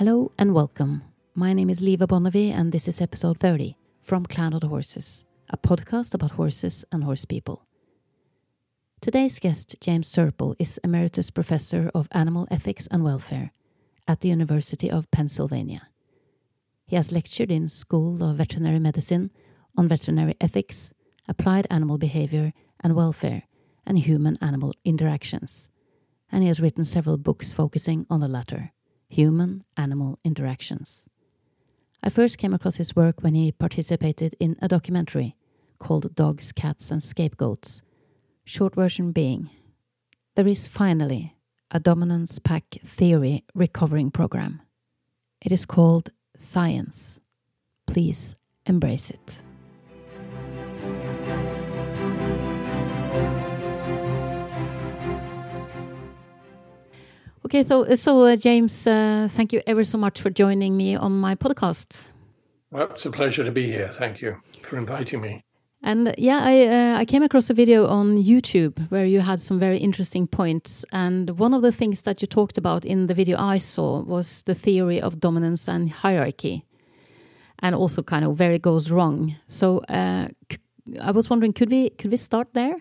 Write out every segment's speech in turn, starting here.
Hello and welcome. My name is Liva Bonnevie, and this is episode 30 from Clouded Horses, a podcast about horses and horse people. Today's guest, James Serpell, is Emeritus Professor of Animal Ethics and Welfare at the University of Pennsylvania. He has lectured in School of Veterinary Medicine on veterinary ethics, applied animal behavior and welfare, and human animal interactions. And he has written several books focusing on the latter human animal interactions. I first came across his work when he participated in a documentary called Dogs, Cats, and Scapegoats. Short version being There is finally a dominance pack theory recovering program. It is called Science. Please embrace it. Okay, so, so uh, James, uh, thank you ever so much for joining me on my podcast. Well, it's a pleasure to be here. Thank you for inviting me. And yeah, I uh, I came across a video on YouTube where you had some very interesting points, and one of the things that you talked about in the video I saw was the theory of dominance and hierarchy, and also kind of where it goes wrong. So uh, I was wondering, could we could we start there?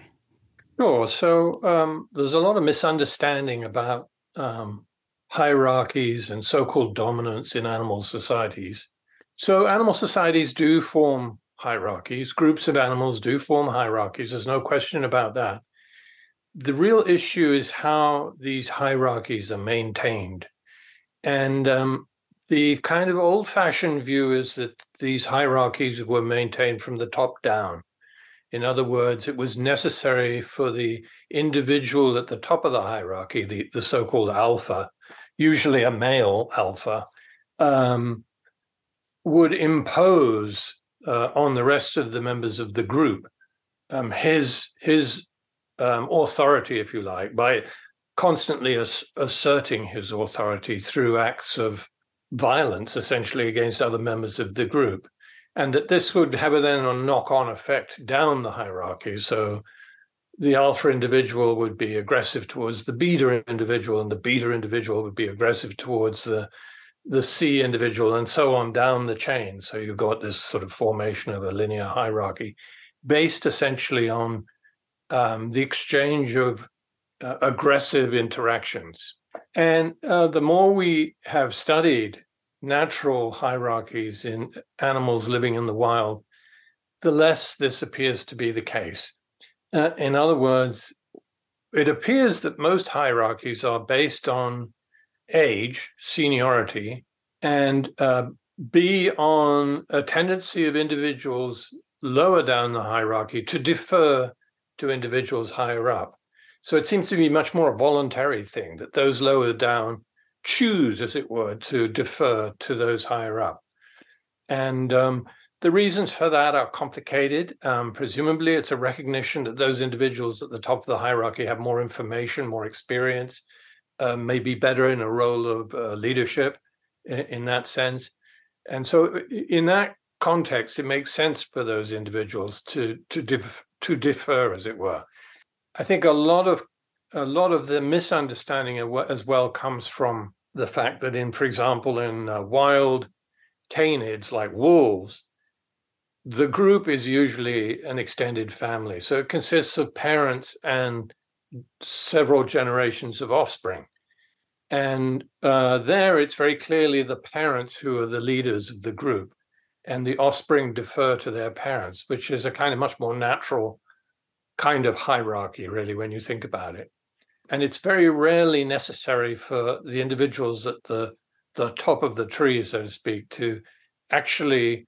Sure. So um, there's a lot of misunderstanding about um, hierarchies and so-called dominance in animal societies. So animal societies do form hierarchies. Groups of animals do form hierarchies. There's no question about that. The real issue is how these hierarchies are maintained. And um, the kind of old fashioned view is that these hierarchies were maintained from the top down. In other words, it was necessary for the individual at the top of the hierarchy, the, the so called alpha, usually a male alpha, um, would impose uh, on the rest of the members of the group um, his his um, authority, if you like, by constantly as- asserting his authority through acts of violence, essentially against other members of the group and that this would have a then a knock-on effect down the hierarchy. So the alpha individual would be aggressive towards the beta individual, and the beta individual would be aggressive towards the the C individual, and so on down the chain. So you've got this sort of formation of a linear hierarchy, based essentially on um, the exchange of uh, aggressive interactions. And uh, the more we have studied natural hierarchies in animals living in the wild, the less this appears to be the case. Uh, in other words, it appears that most hierarchies are based on age, seniority, and uh, B, on a tendency of individuals lower down the hierarchy to defer to individuals higher up. So it seems to be much more a voluntary thing that those lower down choose, as it were, to defer to those higher up. And um, the reasons for that are complicated. Um, presumably, it's a recognition that those individuals at the top of the hierarchy have more information, more experience, uh, may be better in a role of uh, leadership in, in, that sense. And so, in that context, it makes sense for those individuals to to dif- to defer, as it were. I think a lot of a lot of the misunderstanding as well comes from the fact that in, for example, in uh, wild canids like wolves, the group is usually an extended family. So it consists of parents and several generations of offspring. And uh, there, it's very clearly the parents who are the leaders of the group, and the offspring defer to their parents, which is a kind of much more natural kind of hierarchy, really, when you think about it and it's very rarely necessary for the individuals at the the top of the tree, so to speak, to actually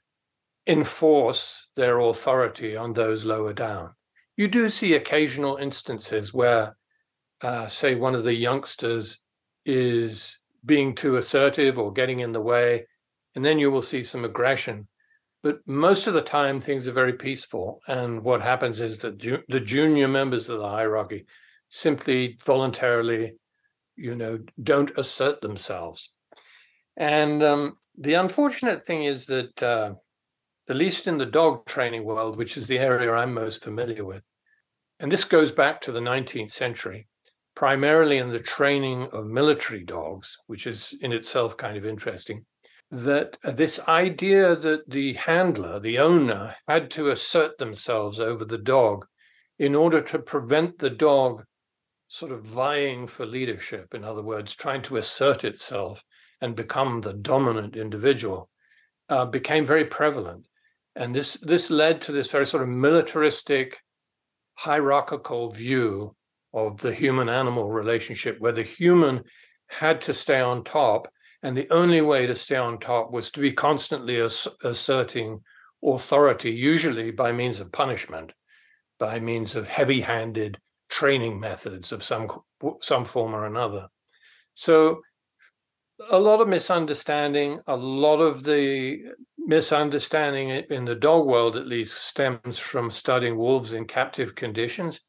enforce their authority on those lower down. You do see occasional instances where, uh, say, one of the youngsters is being too assertive or getting in the way, and then you will see some aggression. But most of the time, things are very peaceful. And what happens is that ju- the junior members of the hierarchy simply voluntarily, you know, don't assert themselves. And um, the unfortunate thing is that, uh, at least in the dog training world, which is the area I'm most familiar with, and this goes back to the 19th century, primarily in the training of military dogs, which is in itself kind of interesting, that this idea that the handler, the owner, had to assert themselves over the dog in order to prevent the dog sort of vying for leadership. In other words, trying to assert itself and become the dominant individual, uh, became very prevalent. And this, this led to this very sort of militaristic, hierarchical view of the human animal relationship, where the human had to stay on top. And the only way to stay on top was to be constantly ass- asserting authority, usually by means of punishment, by means of heavy handed training methods of some, some form or another. So, a lot of misunderstanding, a lot of the misunderstanding in the dog world, at least, stems from studying wolves in captive conditions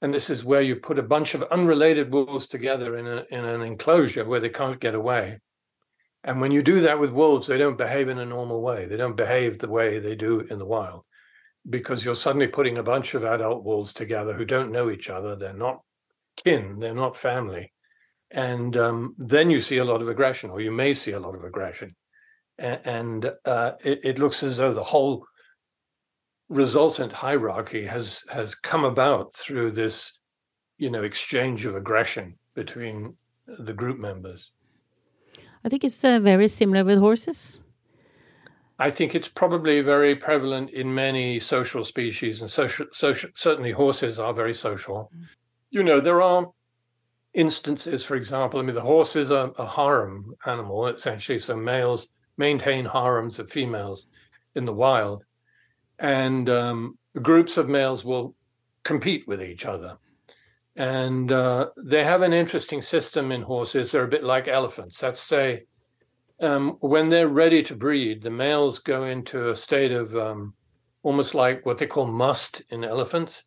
and this is where you put a bunch of unrelated wolves together in, a, in an enclosure where they can't get away. And when you do that with wolves, they don't behave in a normal way. They don't behave the way they do in the wild because you're suddenly putting a bunch of adult wolves together who don't know each other. They're not kin, they're not family. And um, then you see a lot of aggression, or you may see a lot of aggression. And, uh, it, it looks as though the whole resultant hierarchy has has come about through this you know exchange of aggression between the group members i think it's uh, very similar with horses i think it's probably very prevalent in many social species and social, social certainly horses are very social mm. you know there are instances for example i mean the horse is a, a harem animal essentially so males maintain harems of females in the wild and um, groups of males will compete with each other. And uh, they have an interesting system in horses. They're a bit like elephants. Let's say, um, when they're ready to breed, the males go into a state of um, almost like what they call musth in elephants.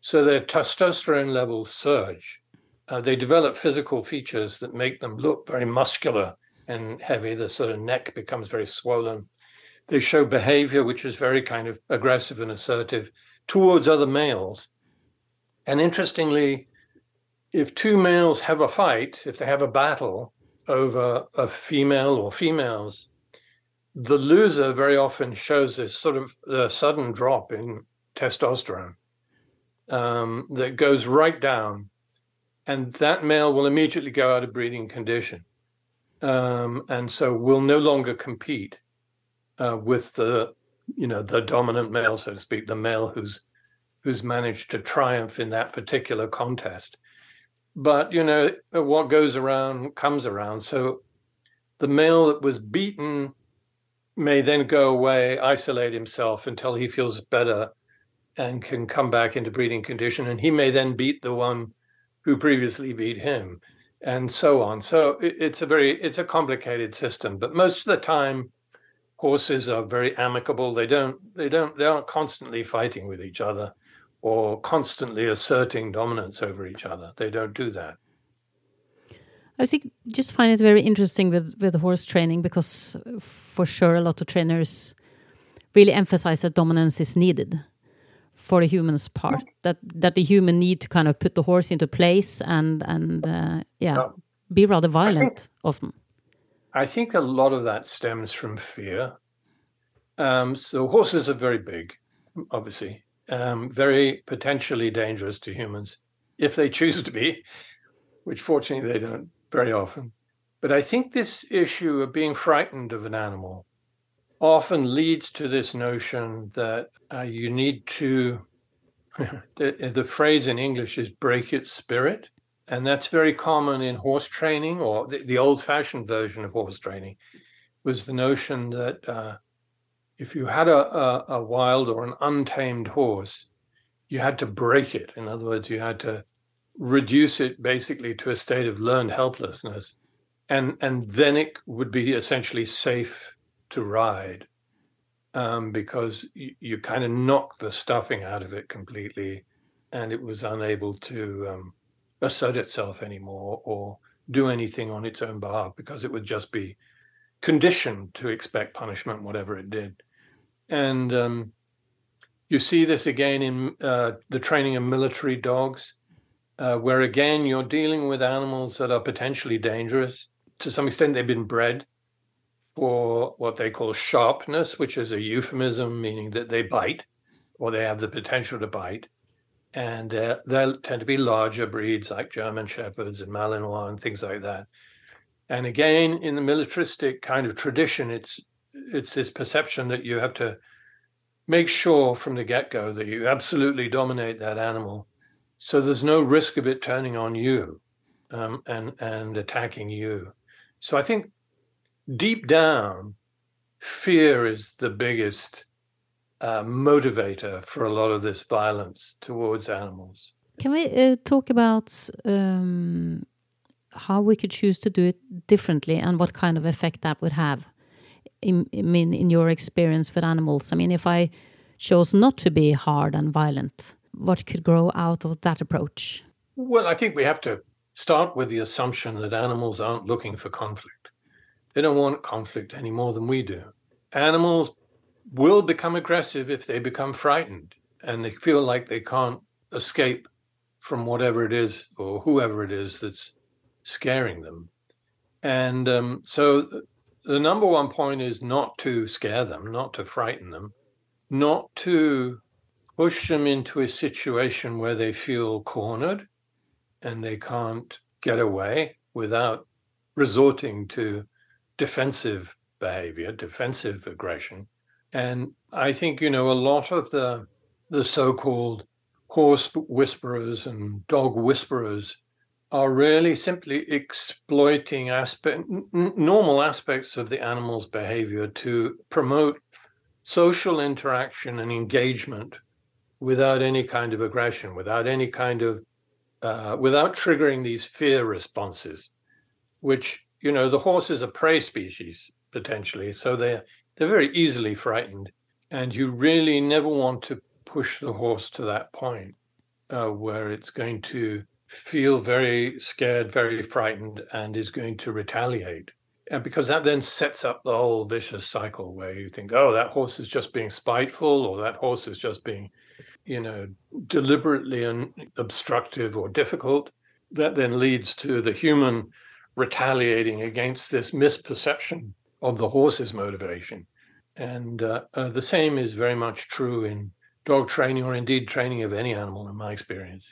So their testosterone levels surge. Uh, they develop physical features that make them look very muscular and heavy. The sort of neck becomes very swollen they show behavior which is very kind of aggressive and assertive towards other males. And interestingly, if two males have a fight, if they have a battle over a female or females, the loser very often shows this sort of uh, sudden drop in testosterone um, that goes right down, and that male will immediately go out of breeding condition, um, and so will no longer compete uh, with the you know the dominant male, so to speak, the male who's who's managed to triumph in that particular contest. But you know what goes around comes around. So the male that was beaten may then go away, isolate himself until he feels better and can come back into breeding condition, and he may then beat the one who previously beat him, and so on. So it's a very it's a complicated system, but most of the time horses are very amicable. They don't they don't they aren't constantly fighting with each other or constantly asserting dominance over each other. They don't do that. I think just find it very interesting with with horse training because for sure a lot of trainers really emphasize that dominance is needed for the human's part that that the human need to kind of put the horse into place and and uh, yeah, be rather violent think, often I think a lot of that stems from fear. Um, so horses are very big, obviously, um, very potentially dangerous to humans if they choose to be, which fortunately they don't very often. But I think this issue of being frightened of an animal often leads to this notion that uh, you need to, the, the phrase in English is break its spirit. And that's very common in horse training, or the, the old fashioned version of horse training was the notion that uh, if you had a, a, a wild or an untamed horse, you had to break it. In other words, you had to reduce it basically to a state of learned helplessness. And, and then it would be essentially safe to ride um, because you, you kind of knocked the stuffing out of it completely and it was unable to um, assert itself anymore or do anything on its own behalf because it would just be conditioned to expect punishment, whatever it did. And um, you see this again in uh, the training of military dogs. uh, where again you're dealing with animals that are potentially dangerous. To some extent, they've been bred for what they call sharpness, which is a euphemism meaning that they bite or they have the potential to bite. And uh, they tend to be larger breeds like German Shepherds and Malinois and things like that. And again, in the militaristic kind of tradition, it's it's this perception that you have to make sure from the get-go that you absolutely dominate that animal so there's no risk of it turning on you um, and and attacking you. So i think deep down fear is the biggest uh, motivator for a lot of this violence towards animals. Can we uh, talk about um, how we could choose to do it differently and what kind of effect that would have in, I mean, in your experience with animals? I mean, if I chose not to be hard and violent, what could grow out of that approach? Well, I think we have to start with the assumption that animals aren't looking for conflict. They don't want conflict any more than we do. Animals will become aggressive if they become frightened and they feel like they can't escape from whatever it is or whoever it is that's scaring them. And um, so the number one point is not to scare them, not to frighten them, not to push them into a situation where they feel cornered and they can't get away without resorting to defensive behavior, defensive aggression. And I think, you know, a lot of the the so-called horse whisperers and dog whisperers are really simply exploiting aspect n- normal aspects of the animal's behavior to promote social interaction and engagement without any kind of aggression, without any kind of uh, without triggering these fear responses, which you know the horse is a prey species potentially, so they're they're very easily frightened, and you really never want to push the horse to that point uh, where it's going to feel very scared, very frightened, and is going to retaliate. And because that then sets up the whole vicious cycle where you think, oh, that horse is just being spiteful, or that horse is just being, you know, deliberately and obstructive or difficult. That then leads to the human retaliating against this misperception of the horse's motivation. And uh, uh, the same is very much true in dog training or indeed training of any animal, in my experience.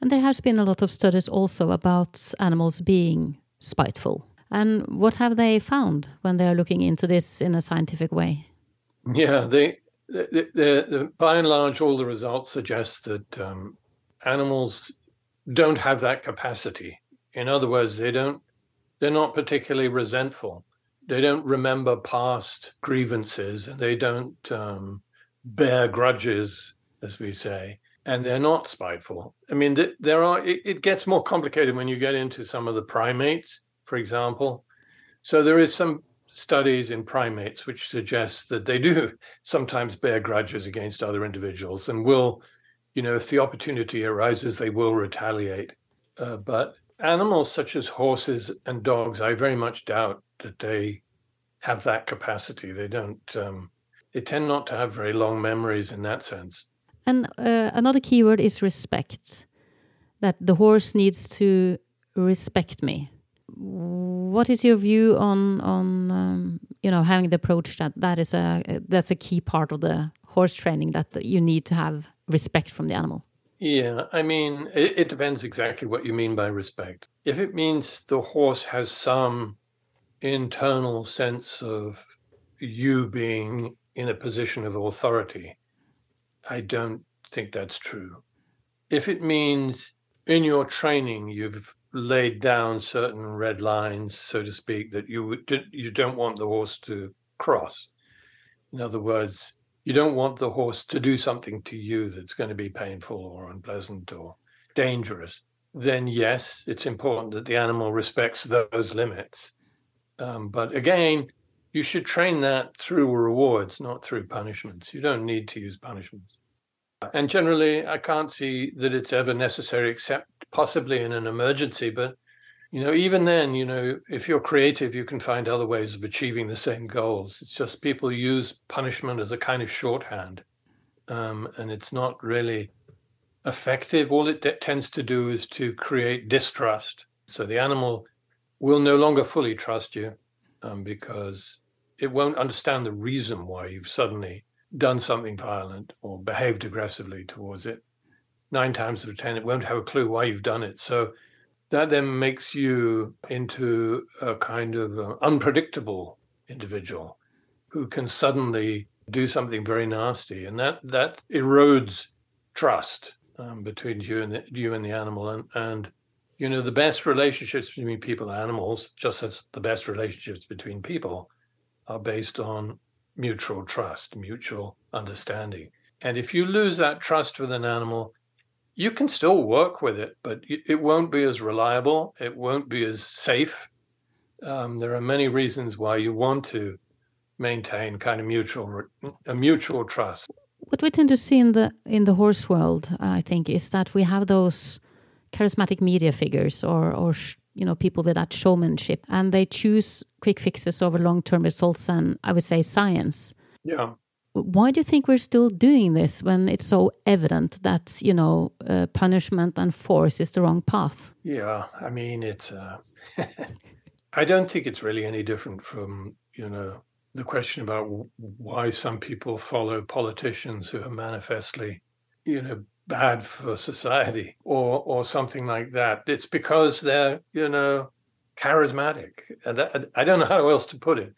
And there has been a lot of studies also about animals being spiteful. And what have they found when they are looking into this in a scientific way? Yeah, they, by and large, all the results suggest that um, animals don't have that capacity. In other words, they don't. They're not particularly resentful. They don't remember past grievances. They don't um, bear grudges, as we say and they're not spiteful. I mean, there are. It, it, gets more complicated when you get into some of the primates, for example. So there is some studies in primates which suggest that they do sometimes bear grudges against other individuals and will, you know, if the opportunity arises, they will retaliate. Uh, but animals such as horses and dogs, I very much doubt that they have that capacity. They don't. Um, they tend not to have very long memories in that sense. And uh, another keyword is respect. That the horse needs to respect me. What is your view on on um, you know having the approach that that is a that's a key part of the horse training that you need to have respect from the animal? Yeah, I mean, it, it, depends exactly what you mean by respect. If it means the horse has some internal sense of you being in a position of authority, I don't think that's true. If it means in your training you've laid down certain red lines, so to speak, that you you don't want the horse to cross. In other words, you don't want the horse to do something to you that's going to be painful or unpleasant or dangerous. Then yes, it's important that the animal respects those limits. Um, but again, you should train that through rewards, not through punishments. You don't need to use punishments. And generally, I can't see that it's ever necessary, except possibly in an emergency. But you know, even then, you know, if you're creative, you can find other ways of achieving the same goals. It's just people use punishment as a kind of shorthand, um, and it's not really effective, all it tends to do is to create distrust. So the animal will no longer fully trust you um, because it won't understand the reason why you've suddenly done something violent or behaved aggressively towards it. Nine times out of 10, it won't have a clue why you've done it. So that then makes you into a kind of uh, unpredictable individual who can suddenly do something very nasty. And that, that erodes trust um, between you and the, you and the animal. And, and, you know, the best relationships between people and animals, just as the best relationships between people, are based on mutual trust, mutual understanding. And if you lose that trust with an animal, you can still work with it, but it won't be as reliable. It won't be as safe. Um, there are many reasons why you want to maintain kind of mutual a mutual trust. What we tend to see in the in the horse world, I think, is that we have those charismatic media figures or or you know people with that showmanship, and they choose quick fixes over long term results and I would say science. Yeah. Why do you think we're still doing this when it's so evident that you know uh, punishment and force is the wrong path? Yeah, I mean it's. Uh, I don't think it's really any different from you know the question about why some people follow politicians who are manifestly, you know, bad for society or or something like that. It's because they're, you know, charismatic. And I don't know how else to put it.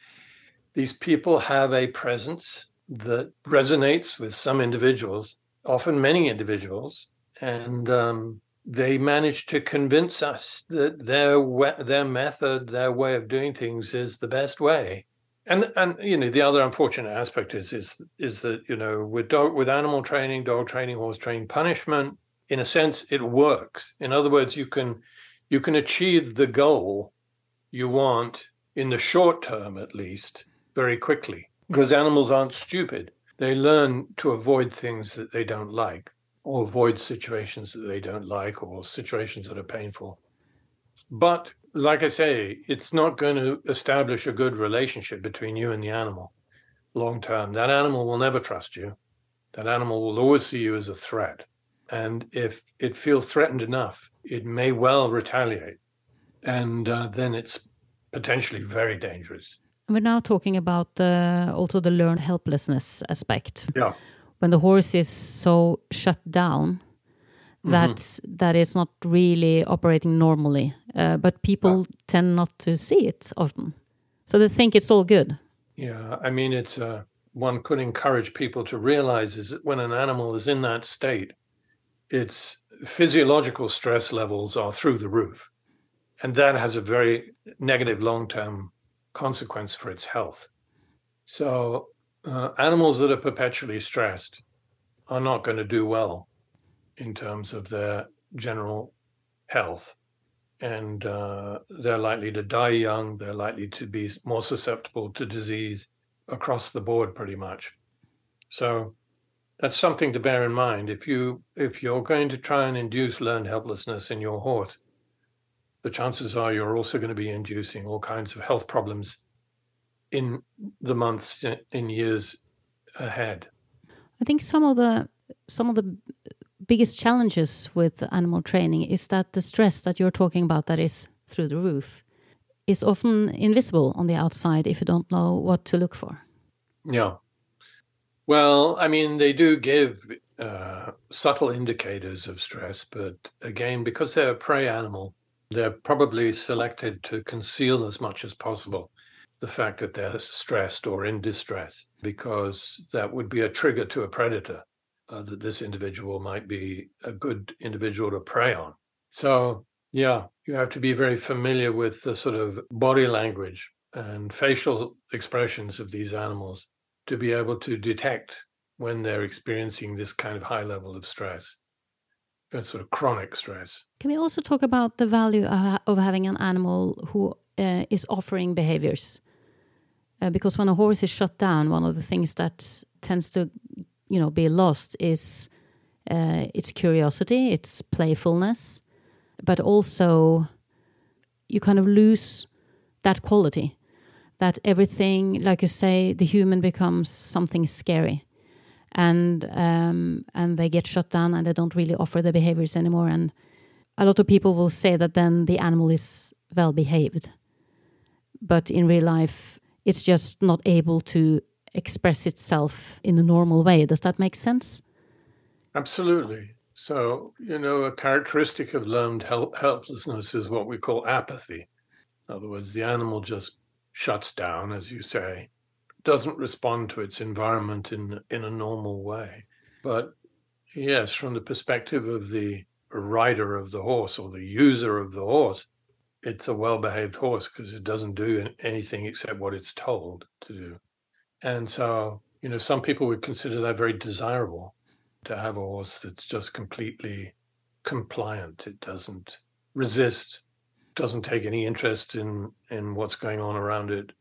These people have a presence that resonates with some individuals, often many individuals, and um, they manage to convince us that their their method, their way of doing things, is the best way and and you know the other unfortunate aspect is is is that you know with dog with animal training dog training horse training punishment in a sense it works. In other words you can you can achieve the goal you want in the short term at least very quickly. Because animals aren't stupid. They learn to avoid things that they don't like or avoid situations that they don't like or situations that are painful. But like I say, it's not going to establish a good relationship between you and the animal long term. That animal will never trust you. That animal will always see you as a threat. And if it feels threatened enough, it may well retaliate. And uh, then it's potentially very dangerous. We're now talking about the also the learned helplessness aspect. Yeah. When the horse is so shut down that mm-hmm. that is not really operating normally. Uh, but people yeah. tend not to see it often, so they think it's all good. Yeah, I mean, it's uh, one could encourage people to realize is that when an animal is in that state, its physiological stress levels are through the roof, and that has a very negative long-term consequence for its health. So, uh, animals that are perpetually stressed are not going to do well in terms of their general health. And uh, they're likely to die young, they're likely to be more susceptible to disease across the board, pretty much. So that's something to bear in mind. If you if you're going to try and induce learned helplessness in your horse, the chances are you're also going to be inducing all kinds of health problems in the months in years ahead. I think some of the some of the biggest challenges with animal training is that the stress that you're talking about that is through the roof is often invisible on the outside if you don't know what to look for. Yeah. Well, I mean, they do give uh, subtle indicators of stress, but again, because they're a prey animal, they're probably selected to conceal as much as possible the fact that they're stressed or in distress, because that would be a trigger to a predator uh, that this individual might be a good individual to prey on. So, yeah, you have to be very familiar with the sort of body language and facial expressions of these animals to be able to detect when they're experiencing this kind of high level of stress and sort of chronic stress. Can we also talk about the value of having an animal who uh, is offering behaviors? Uh, because when a horse is shut down, one of the things that tends to you know be lost is uh, its curiosity, its playfulness, but also you kind of lose that quality. That everything, like you say, the human becomes something scary, and um, and they get shut down and they don't really offer the behaviors anymore. And a lot of people will say that then the animal is well behaved, but in real life, it's just not able to express itself in a normal way. Does that make sense? Absolutely. So, you know, a characteristic of learned help- helplessness is what we call apathy. In other words, the animal just shuts down, as you say, doesn't respond to its environment in in a normal way. But yes, from the perspective of the rider of the horse or the user of the horse, it's a well-behaved horse because it doesn't do anything except what it's told to do. And so, you know, some people would consider that very desirable to have a horse that's just completely compliant. It doesn't resist, doesn't take any interest in in what's going on around it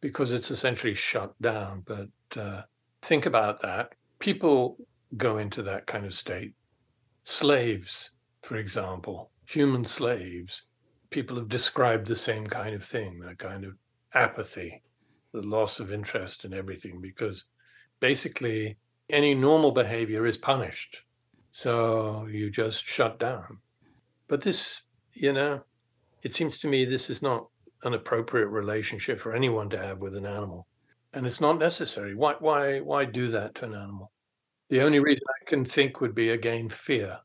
because it's essentially shut down. But uh, think about that. People go into that kind of state. Slaves, for example, human slaves, people have described the same kind of thing, that kind of apathy, the loss of interest in everything, because basically any normal behavior is punished. So you just shut down. But this, you know, it seems to me this is not an appropriate relationship for anyone to have with an animal. And it's not necessary. Why why why do that to an animal? The only reason I can think would be again fear.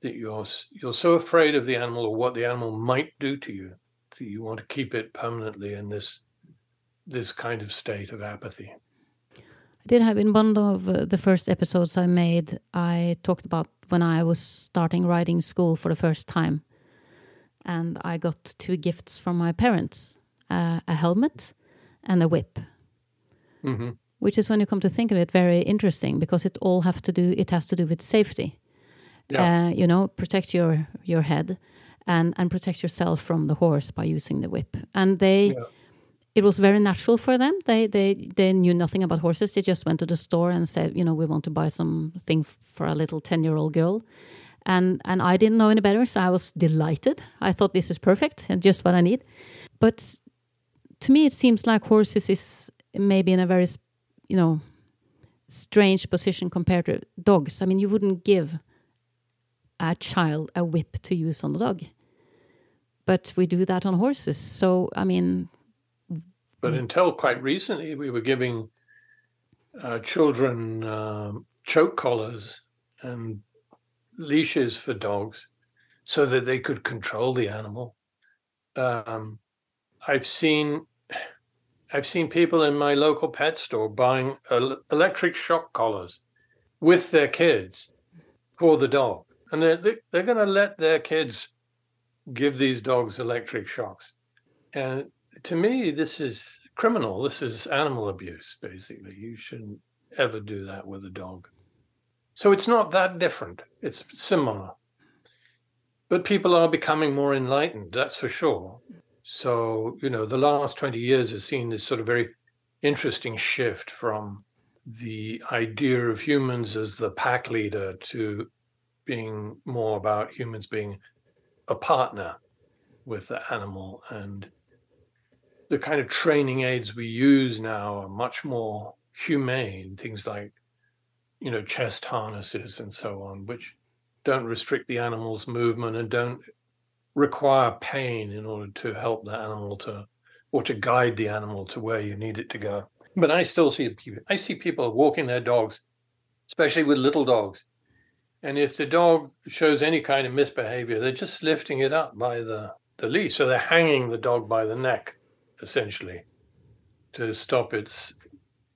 That you're you're so afraid of the animal or what the animal might do to you that you want to keep it permanently in this this kind of state of apathy. I did have in one of uh, the first episodes I made, I talked about when I was starting riding school for the first time and I got two gifts from my parents uh, a helmet and a whip. Mm-hmm. Which is when you come to think of it, very interesting because it all have to do. It has to do with safety. Yeah. Uh, you know, protect your your head, and and protect yourself from the horse by using the whip. And they, Yeah. It was very natural for them. They they they knew nothing about horses. They just went to the store and said, you know, we want to buy something for a little ten year old girl, and and I didn't know any better, so I was delighted. I thought this is perfect and just what I need. But to me, it seems like horses is maybe in a very, you know, strange position compared to dogs. I mean, you wouldn't give a child a whip to use on the dog, but we do that on horses. So I mean, But until quite recently, we were giving uh, children um, choke collars and leashes for dogs so that they could control the animal. Um, I've seen I've seen people in my local pet store buying el- electric shock collars with their kids for the dog, and they're they- they're going to let their kids give these dogs electric shocks. And to me, this is criminal. This is animal abuse, basically. You shouldn't ever do that with a dog. So it's not that different, it's similar. But people are becoming more enlightened, that's for sure. So, you know, the last 20 years has seen this sort of very interesting shift from the idea of humans as the pack leader to being more about humans being a partner with the animal and the kind of training aids we use now are much more humane things like you know chest harnesses and so on which don't restrict the animal's movement and don't require pain in order to help the animal to or to guide the animal to where you need it to go. But i still see people i see people walking their dogs especially with little dogs. And if the dog shows any kind of misbehavior they're just lifting it up by the the leash so they're hanging the dog by the neck essentially to stop its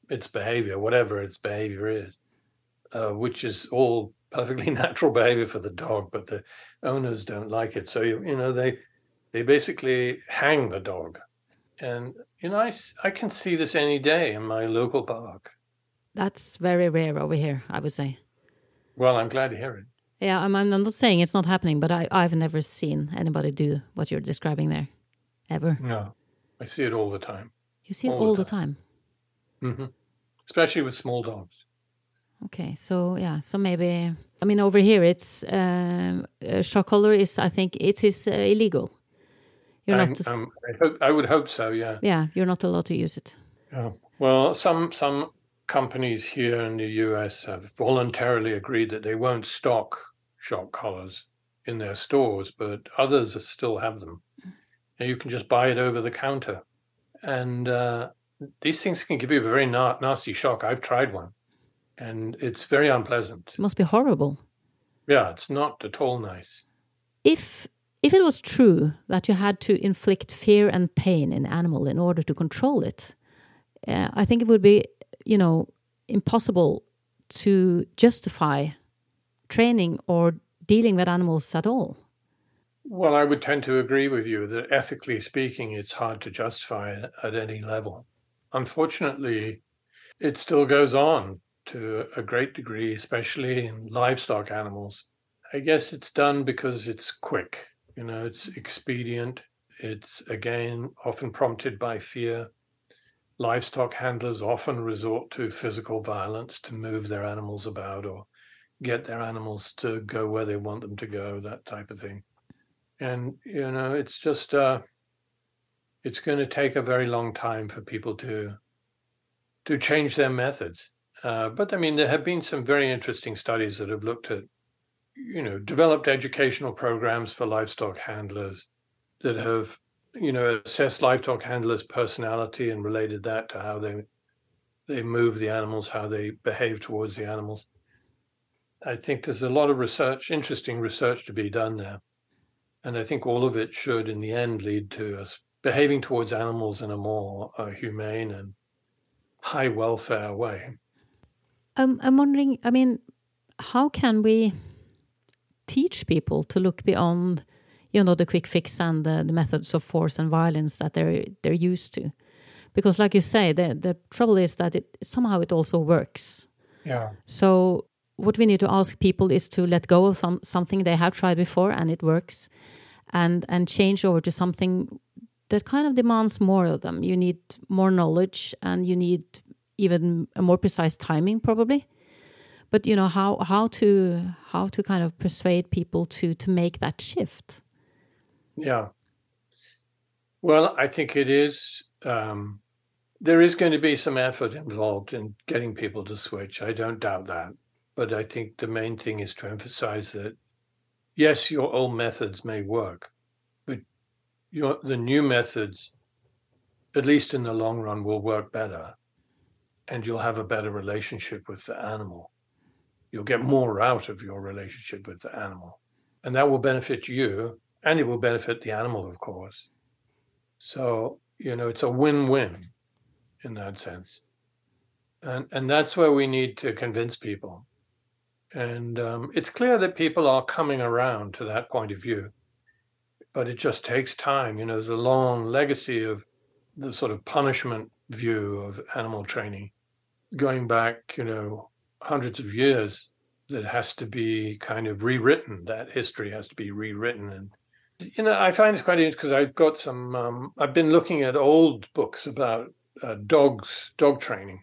its behavior whatever its behavior is uh, which is all perfectly natural behavior for the dog but the owners don't like it so you, you know they they basically hang the dog and you know I I can see this any day in my local park that's very rare over here. I would say. well i'm glad to hear it Yeah, I'm, I'm not saying it's not happening, but I, I've never seen anybody do what you're describing there, ever. no i see it all the time You see it All the all the time. hmm especially with small dogs Okay, so yeah, so maybe I mean over here it's um, uh, shock collar is I think it is uh, illegal. You're I'm- not. I'm- I, hope, I would hope so yeah yeah, you're not allowed to use it. Yeah. Well, some some companies here in the US have voluntarily agreed that they won't stock shock collars in their stores, but others still have them. And you can just buy it over the counter. And uh, these things can give you a very na- nasty shock. I've tried one, and it's very unpleasant. It must be horrible. Yeah, it's not at all nice. If if it was true that you had to inflict fear and pain in animal in order to control it, uh, I think it would be, you know, impossible to justify training or dealing with animals at all. Well, I would tend to agree with you that ethically speaking, it's hard to justify at any level. Unfortunately, it still goes on to a great degree, especially in livestock animals. I guess it's done because it's quick, you know, it's expedient. It's again often prompted by fear. Livestock handlers often resort to physical violence to move their animals about or get their animals to go where they want them to go, that type of thing. And, you know, it's just, uh, it's going to take a very long time for people to to change their methods. Uh, but I mean, there have been some very interesting studies that have looked at, you know, developed educational programs for livestock handlers that have, you know, assessed livestock handlers' personality and related that to how they they move the animals, how they behave towards the animals. I think there's a lot of research, interesting research to be done there. And I think all of it should, in the end, lead to us behaving towards animals in a more uh, humane and high welfare way. Um, I'm wondering, I mean, how can we teach people to look beyond, you know, the quick fix and the, the methods of force and violence that they're they're used to? Because, like you say, the the trouble is that it somehow it also works. Yeah. So what we need to ask people is to let go of some, something they have tried before and it works, and and change over to something that kind of demands more of them. You need more knowledge and you need even a more precise timing probably. But you know how how to how to kind of persuade people to to make that shift. Yeah. Well, I think it is um, there is going to be some effort involved in getting people to switch. I don't doubt that. But I think the main thing is to emphasize that yes, your old methods may work, but your the new methods, at least in the long run, will work better, and you'll have a better relationship with the animal. You'll get more out of your relationship with the animal, and that will benefit you, and it will benefit the animal, of course. So you know, it's a win-win in that sense, and and that's where we need to convince people. And um, it's clear that people are coming around to that point of view but it just takes time. You know, there's a long legacy of the sort of punishment view of animal training going back, you know, hundreds of years that has to be kind of rewritten. That history has to be rewritten. And, you know, I find it's quite interesting because I've got some, um, I've been looking at old books about uh, dogs, dog training,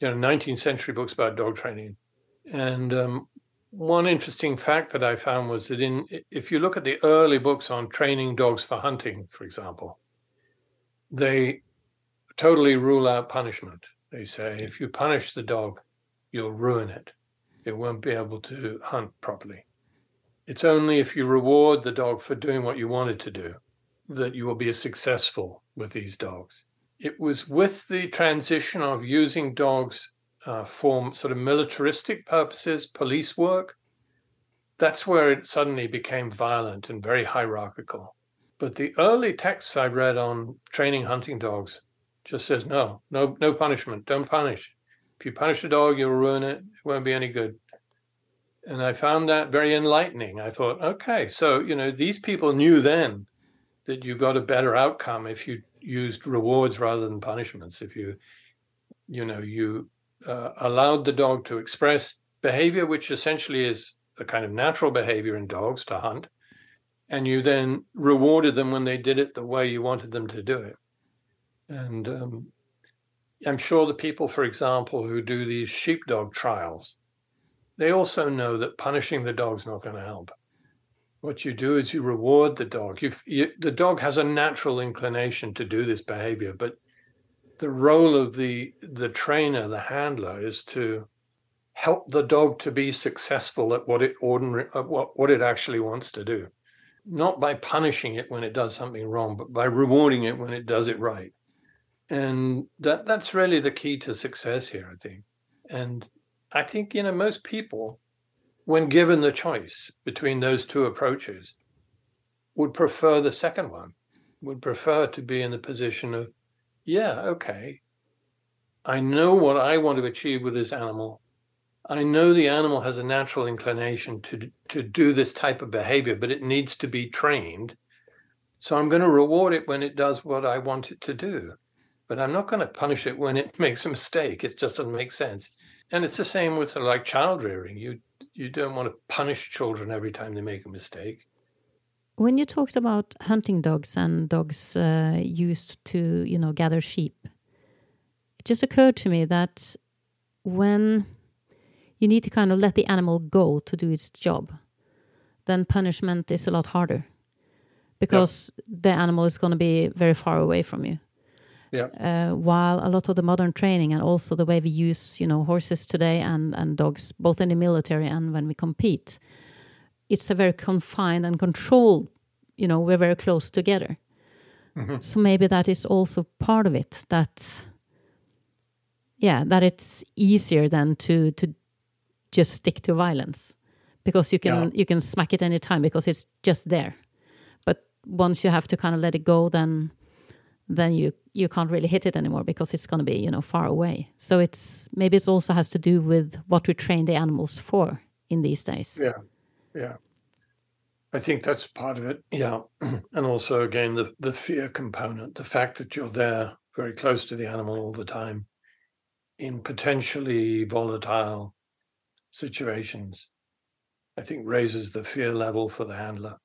you know, 19th century books about dog training. And um, one interesting fact that I found was that in if you look at the early books on training dogs for hunting, for example, they totally rule out punishment. They say if you punish the dog, you'll ruin it. It won't be able to hunt properly. It's only if you reward the dog for doing what you wanted to do that you will be successful with these dogs. It was with the transition of using dogs uh, for sort of militaristic purposes, police work, that's where it suddenly became violent and very hierarchical. But the early texts I read on training hunting dogs just says no, no, no punishment. Don't punish. If you punish a dog, you'll ruin it. It won't be any good. And I found that very enlightening. I thought, okay, so you know, these people knew then that you got a better outcome if you used rewards rather than punishments. If you, you know, you uh, allowed the dog to express behavior, which essentially is a kind of natural behavior in dogs to hunt, and you then rewarded them when they did it the way you wanted them to do it. And um, I'm sure the people, for example, who do these sheepdog trials, they also know that punishing the dog's not going to help. What you do is you reward the dog. You, the dog has a natural inclination to do this behavior, but the role of the the trainer, the handler, is to help the dog to be successful at what it ordinary at what, what it actually wants to do. Not by punishing it when it does something wrong, but by rewarding it when it does it right. And that that's really the key to success here, I think. And I think, you know, most people, when given the choice between those two approaches, would prefer the second one, would prefer to be in the position of, yeah, okay, I know what I want to achieve with this animal. I know the animal has a natural inclination to to do this type of behavior, but it needs to be trained. So I'm going to reward it when it does what I want it to do, but I'm not going to punish it when it makes a mistake. It just doesn't make sense. And it's the same with like child rearing. You you don't want to punish children every time they make a mistake. When you talked about hunting dogs and dogs uh, used to you know gather sheep, it just occurred to me that when you need to kind of let the animal go to do its job, then punishment is a lot harder because yep. the animal is going to be very far away from you. Yeah. Uh, while a lot of the modern training and also the way we use, you know, horses today and and dogs, both in the military and when we compete, it's a very confined and controlled. You know, we're very close together. Mm-hmm. So maybe that is also part of it. That, yeah, that it's easier than to to just stick to violence because you can yeah. you can smack it any time because it's just there. But once you have to kind of let it go, then then you you can't really hit it anymore because it's going to be you know far away. So it's maybe it also has to do with what we train the animals for in these days. Yeah, yeah. I think that's part of it. Yeah, and also again the the fear component, the fact that you're there very close to the animal all the time in potentially volatile situations, I think raises the fear level for the handler.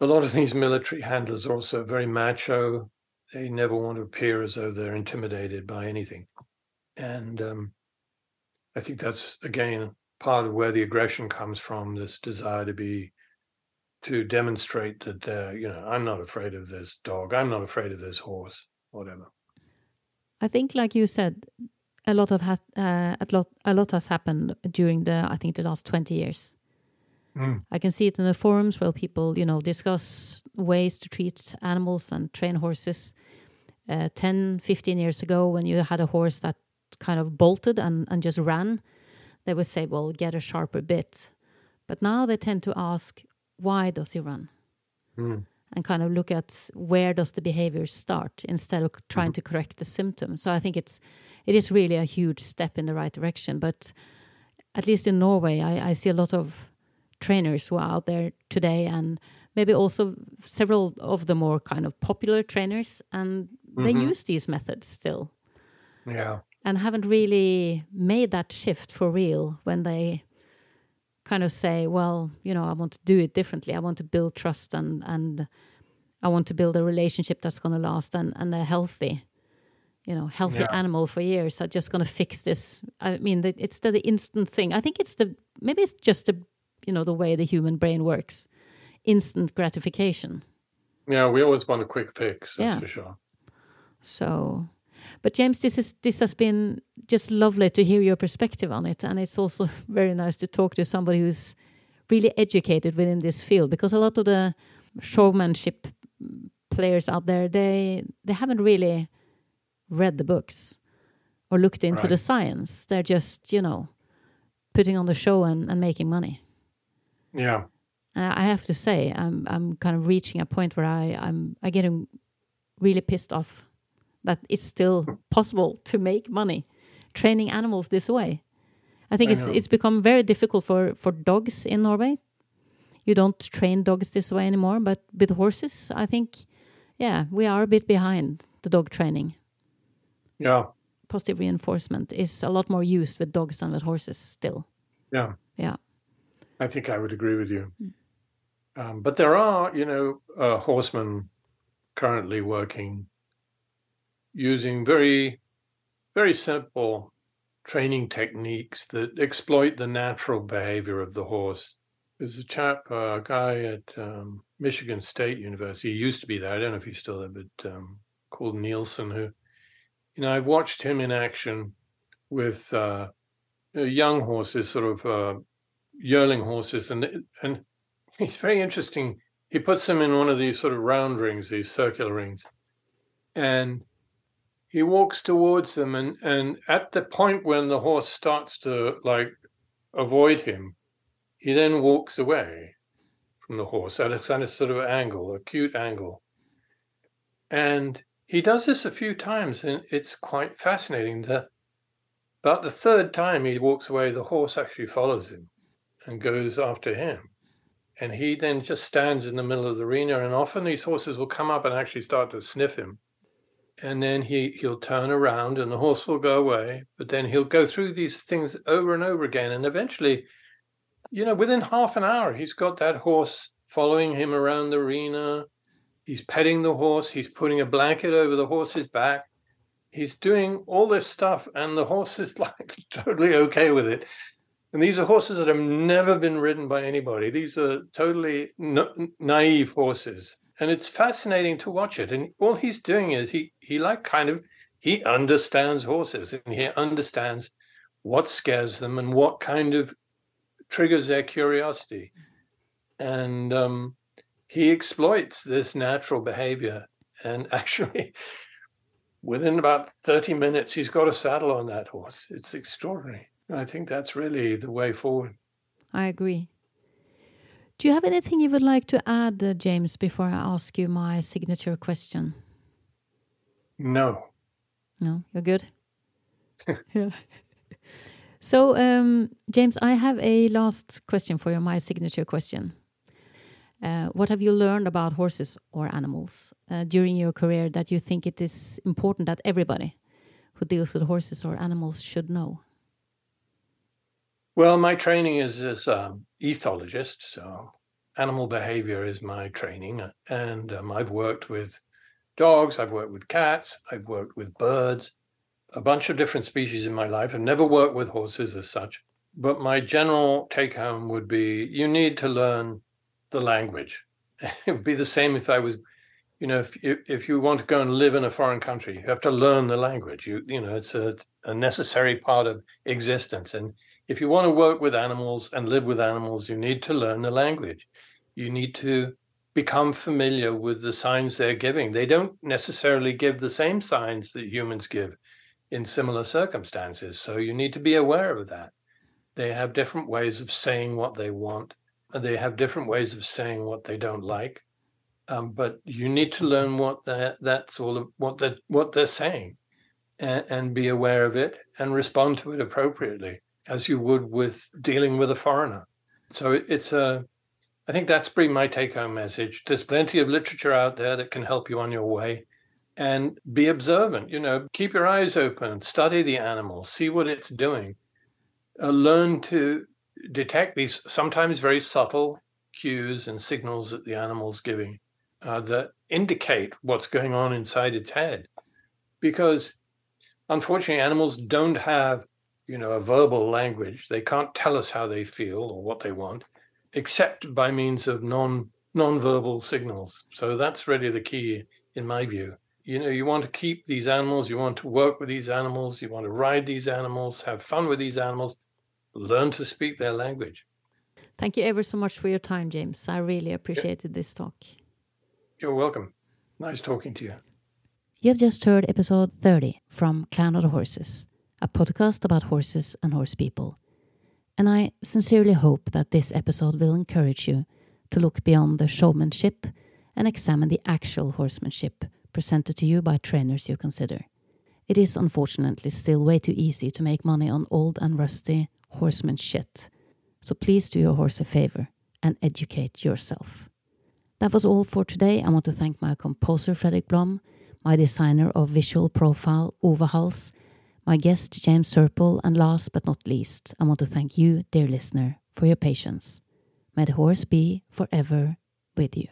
A lot of these military handlers are also very macho. They never want to appear as though they're intimidated by anything. And um, I think that's, again, part of where the aggression comes from this desire to be, to demonstrate that, uh, you know, I'm not afraid of this dog. I'm not afraid of this horse, whatever. I think, like you said, a lot of ha- uh, a lot a lot has happened during the I think the last 20 years. Mm. I can see it in the forums where people, you know, discuss ways to treat animals and train horses. Uh, 10, 15 years ago, when you had a horse that kind of bolted and, and just ran, they would say, well, get a sharper bit. But now they tend to ask, why does he run? Mm. And kind of look at where does the behavior start instead of trying mm. to correct the symptom. So I think it's it is really a huge step in the right direction. But at least in Norway, I, I see a lot of trainers who are out there today, and maybe also several of the more kind of popular trainers, and they mm-hmm. use these methods still. Yeah. And haven't really made that shift for real when they kind of say, well, you know, I want to do it differently. I want to build trust and and I want to build a relationship that's going to last and and a healthy you know healthy yeah. animal for years are just going to fix this i mean it's the, the, instant thing i think it's the maybe it's just the you know the way the human brain works instant gratification yeah we always want a quick fix that's yeah. for sure so but james this is this has been just lovely to hear your perspective on it and it's also very nice to talk to somebody who's really educated within this field because a lot of the showmanship players out there they they haven't really read the books or looked into right. the science. They're just, you know, putting on the show and, and making money. Yeah. Uh, I have to say, I'm I'm kind of reaching a point where I I'm I getting really pissed off that it's still possible to make money training animals this way. I think I it's know. it's become very difficult for for dogs in Norway. You don't train dogs this way anymore, but with horses, I think, yeah, we are a bit behind the dog training. Yeah. Positive reinforcement is a lot more used with dogs than with horses still. Yeah. Yeah. I think I would agree with you. Mm. Um, but there are, you know, uh, horsemen currently working using very, very simple training techniques that exploit the natural behavior of the horse. There's a chap, uh, a guy at um, Michigan State University. He used to be there. I don't know if he's still there, but um, called Nielsen, who You know, I've watched him in action with uh, young horses, sort of uh, yearling horses, and and he's very interesting. He puts them in one of these sort of round rings, these circular rings, and he walks towards them, and and at the point when the horse starts to like avoid him, he then walks away from the horse at a kind of sort of angle, acute angle, and he does this a few times, and it's quite fascinating. That about the third time he walks away, the horse actually follows him and goes after him. And he then just stands in the middle of the arena, and often these horses will come up and actually start to sniff him. And then he, he'll turn around and the horse will go away, but then he'll go through these things over and over again. And eventually, you know, within half an hour, he's got that horse following him around the arena. He's petting the horse, he's putting a blanket over the horse's back. He's doing all this stuff, and the horse is like totally okay with it. And these are horses that have never been ridden by anybody. These are totally naive horses. And it's fascinating to watch it. And all he's doing is he, he like kind of, he understands horses and he understands what scares them and what kind of triggers their curiosity. And um, he exploits this natural behavior. And actually, within about 30 minutes, he's got a saddle on that horse. It's extraordinary. I think that's really the way forward. I agree. Do you have anything you would like to add, uh, James, before I ask you my signature question? No. No, you're good. yeah. So, um, James, I have a last question for you, my signature question. Uh, what have you learned about horses or animals uh, during your career that you think it is important that everybody who deals with horses or animals should know? Well, my training is as an ethologist, so animal behavior is my training, and um, I've worked with dogs, I've worked with cats, I've worked with birds, a bunch of different species in my life. I've never worked with horses as such, but my general take home would be you need to learn the language. it would be the same if I was, you know, if if you want to go and live in a foreign country, you have to learn the language. You you know, it's a, a necessary part of existence, and if you want to work with animals and live with animals, you need to learn the language. You need to become familiar with the signs they're giving. They don't necessarily give the same signs that humans give in similar circumstances. So you need to be aware of that. They have different ways of saying what they want, and they have different ways of saying what they don't like. Um, but you need to learn what that's all of what that what they're saying, and, and be aware of it and respond to it appropriately as you would with dealing with a foreigner. So it's a, I think that's pretty my take home message. There's plenty of literature out there that can help you on your way and be observant. You know, keep your eyes open, study the animal, see what it's doing, uh, learn to detect these sometimes very subtle cues and signals that the animal's giving uh, that indicate what's going on inside its head. Because unfortunately, animals don't have you know, a verbal language. They can't tell us how they feel or what they want, except by means of non non-verbal signals. So that's really the key, in my view. You know, you want to keep these animals, you want to work with these animals, you want to ride these animals, have fun with these animals, learn to speak their language. Thank you ever so much for your time, James. I really appreciated yep. this talk. You're welcome. Nice talking to you. You have just heard episode 30 from Clan of the Horses a podcast about horses and horse people. And I sincerely hope that this episode will encourage you to look beyond the showmanship and examine the actual horsemanship presented to you by trainers you consider. It is unfortunately still way too easy to make money on old and rusty horseman shit. So please do your horse a favor and educate yourself. That was all for today. I want to thank my composer Fredrik Blom, my designer of visual profile Ove Hals, my guest James Serpell, and last but not least, I want to thank you, dear listener, for your patience. May the horse be forever with you.